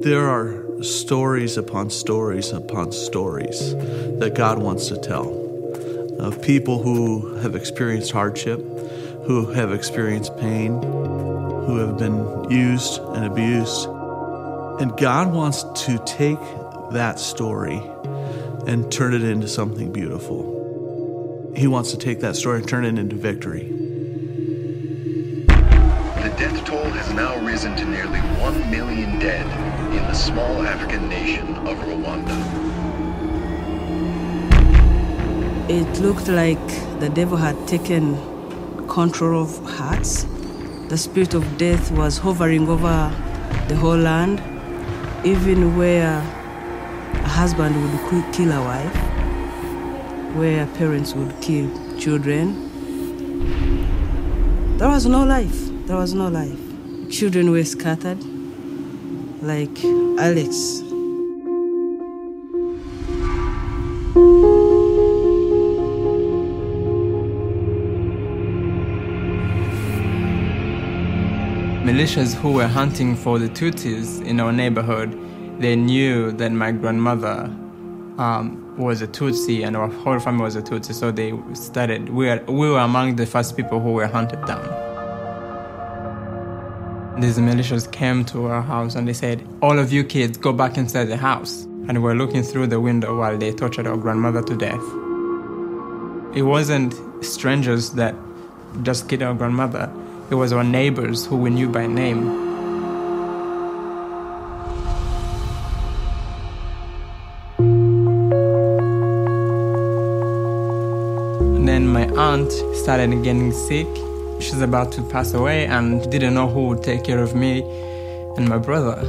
There are stories upon stories upon stories that God wants to tell of people who have experienced hardship, who have experienced pain, who have been used and abused. And God wants to take that story and turn it into something beautiful. He wants to take that story and turn it into victory. The death toll has now risen to nearly 1 million dead in the small African nation of Rwanda. It looked like the devil had taken control of hearts. The spirit of death was hovering over the whole land, even where a husband would kill a wife, where parents would kill children. There was no life. There was no life. Children were scattered, like Alex. Militias who were hunting for the Tutsis in our neighborhood, they knew that my grandmother um, was a Tutsi and our whole family was a Tutsi, so they started. We we were among the first people who were hunted down. These militias came to our house and they said, All of you kids, go back inside the house. And we're looking through the window while they tortured our grandmother to death. It wasn't strangers that just killed our grandmother, it was our neighbors who we knew by name. And then my aunt started getting sick. She's about to pass away and didn't know who would take care of me and my brother.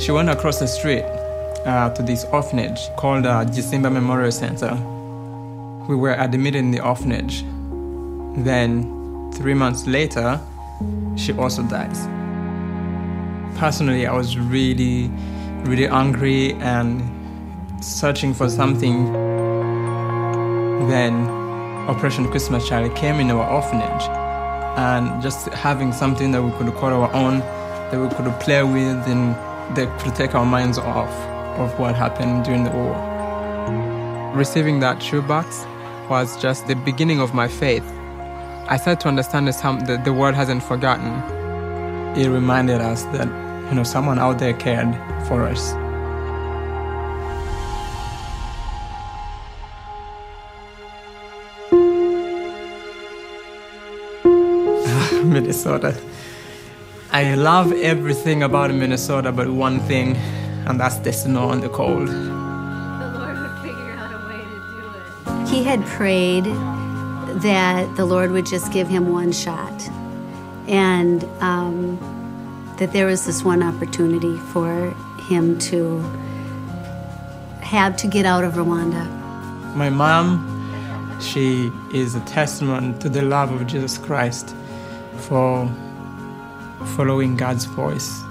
She went across the street uh, to this orphanage called uh, Memorial Center. We were admitted in the orphanage. Then, three months later, she also dies. Personally, I was really, really angry and searching for something. Then, Operation Christmas Child came in our orphanage, and just having something that we could call our own, that we could play with, and that could take our minds off of what happened during the war. Receiving that shoebox was just the beginning of my faith. I started to understand that the world hasn't forgotten. It reminded us that you know someone out there cared for us. Minnesota. I love everything about Minnesota, but one thing, and that's the snow and the cold. The Lord would figure out a way to do it. He had prayed that the Lord would just give him one shot, and um, that there was this one opportunity for him to have to get out of Rwanda. My mom, she is a testament to the love of Jesus Christ for following God's voice,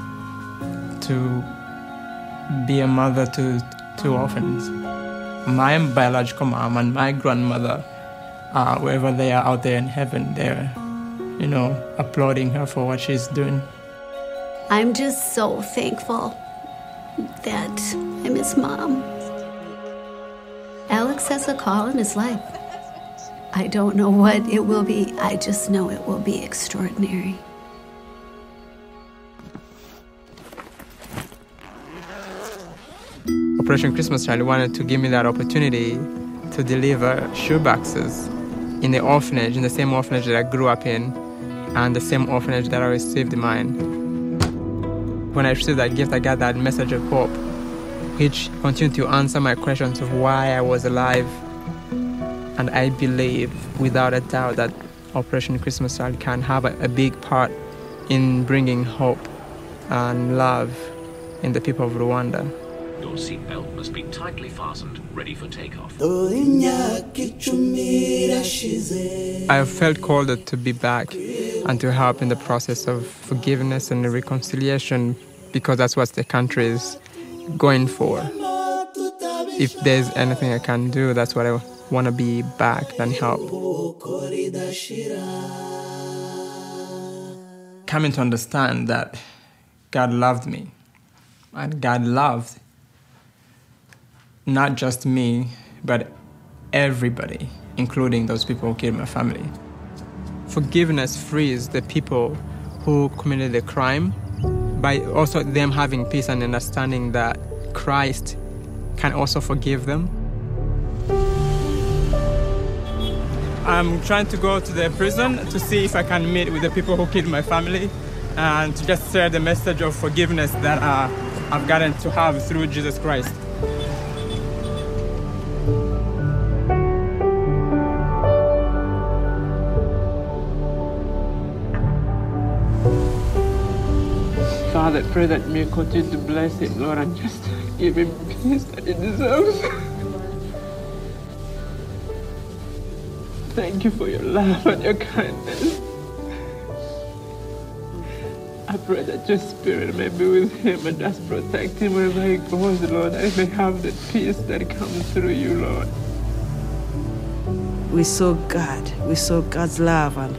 to be a mother to two orphans. My biological mom and my grandmother, uh, wherever they are out there in heaven, they're, you know, applauding her for what she's doing. I'm just so thankful that I'm his mom. Alex has a call in his life. I don't know what it will be, I just know it will be extraordinary. Operation Christmas Child wanted to give me that opportunity to deliver shoeboxes in the orphanage, in the same orphanage that I grew up in, and the same orphanage that I received mine. When I received that gift, I got that message of hope, which continued to answer my questions of why I was alive. And I believe, without a doubt, that Operation Christmas Child can have a, a big part in bringing hope and love in the people of Rwanda. Your seatbelt must be tightly fastened, ready for takeoff. I have felt called to be back and to help in the process of forgiveness and reconciliation because that's what the country is going for. If there's anything I can do, that's what I want to be back and help. Coming to understand that God loved me And God loved not just me, but everybody, including those people who killed my family. Forgiveness frees the people who committed the crime by also them having peace and understanding that Christ can also forgive them. I'm trying to go to the prison to see if I can meet with the people who killed my family and to just share the message of forgiveness that uh, I've gotten to have through Jesus Christ. Father, pray that you continue to bless it, Lord, and just give him peace that he deserves. Thank you for your love and your kindness. I pray that your spirit may be with him and just protect him wherever he goes, Lord. I may have the peace that comes through you, Lord. We saw God. We saw God's love. And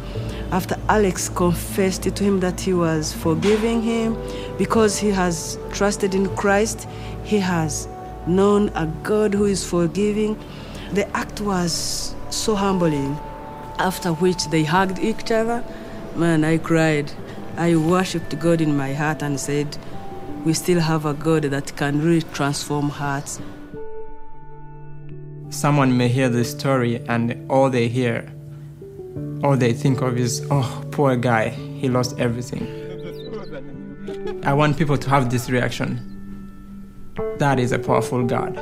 after Alex confessed to him that he was forgiving him because he has trusted in Christ, he has known a God who is forgiving. The act was so humbling. After which they hugged each other. Man, I cried. I worshipped God in my heart and said, We still have a God that can really transform hearts. Someone may hear this story and all they hear, all they think of is, oh, poor guy, he lost everything. I want people to have this reaction. That is a powerful God.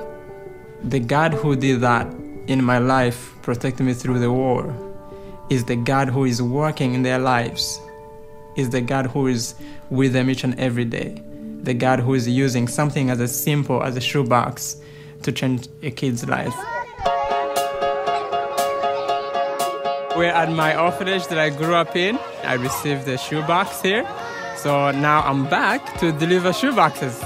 The God who did that in my life, protecting me through the war, is the God who is working in their lives, is the God who is with them each and every day, the God who is using something as simple as a shoebox to change a kid's life. We're at my orphanage that I grew up in. I received the shoebox here. So now I'm back to deliver shoeboxes.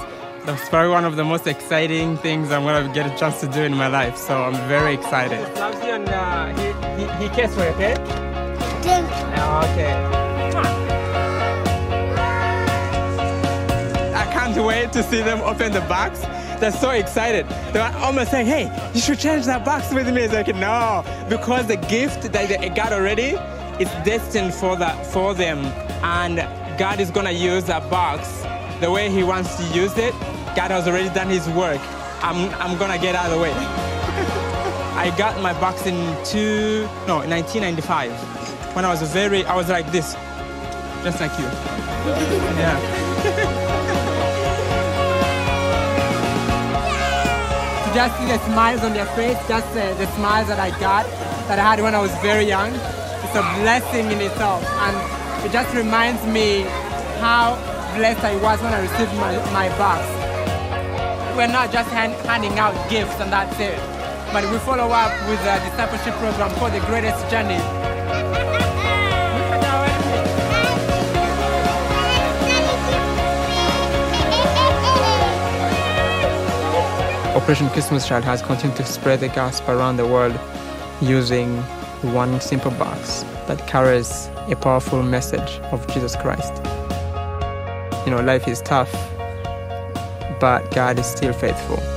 That's probably one of the most exciting things I'm gonna get a chance to do in my life. So I'm very excited. Loves you and uh, he, he, he cares for you, okay? Okay. I can't wait to see them open the box. They're so excited. They're almost saying, hey, you should change that box with me. It's like, no, because the gift that they got already is destined for that for them. And God is gonna use that box the way He wants to use it. God has already done His work. I'm, I'm gonna get out of the way. I got my box in two, no, 1995. When I was very, I was like this, just like you. Yeah. Just see the smiles on their face, just uh, the smiles that I got, that I had when I was very young, it's a blessing in itself. And it just reminds me how blessed I was when I received my, my box. We're not just hand, handing out gifts and that's it, but we follow up with a discipleship program called The Greatest Journey. Operation Christmas Child has continued to spread the gospel around the world using one simple box that carries a powerful message of Jesus Christ. You know, life is tough, but God is still faithful.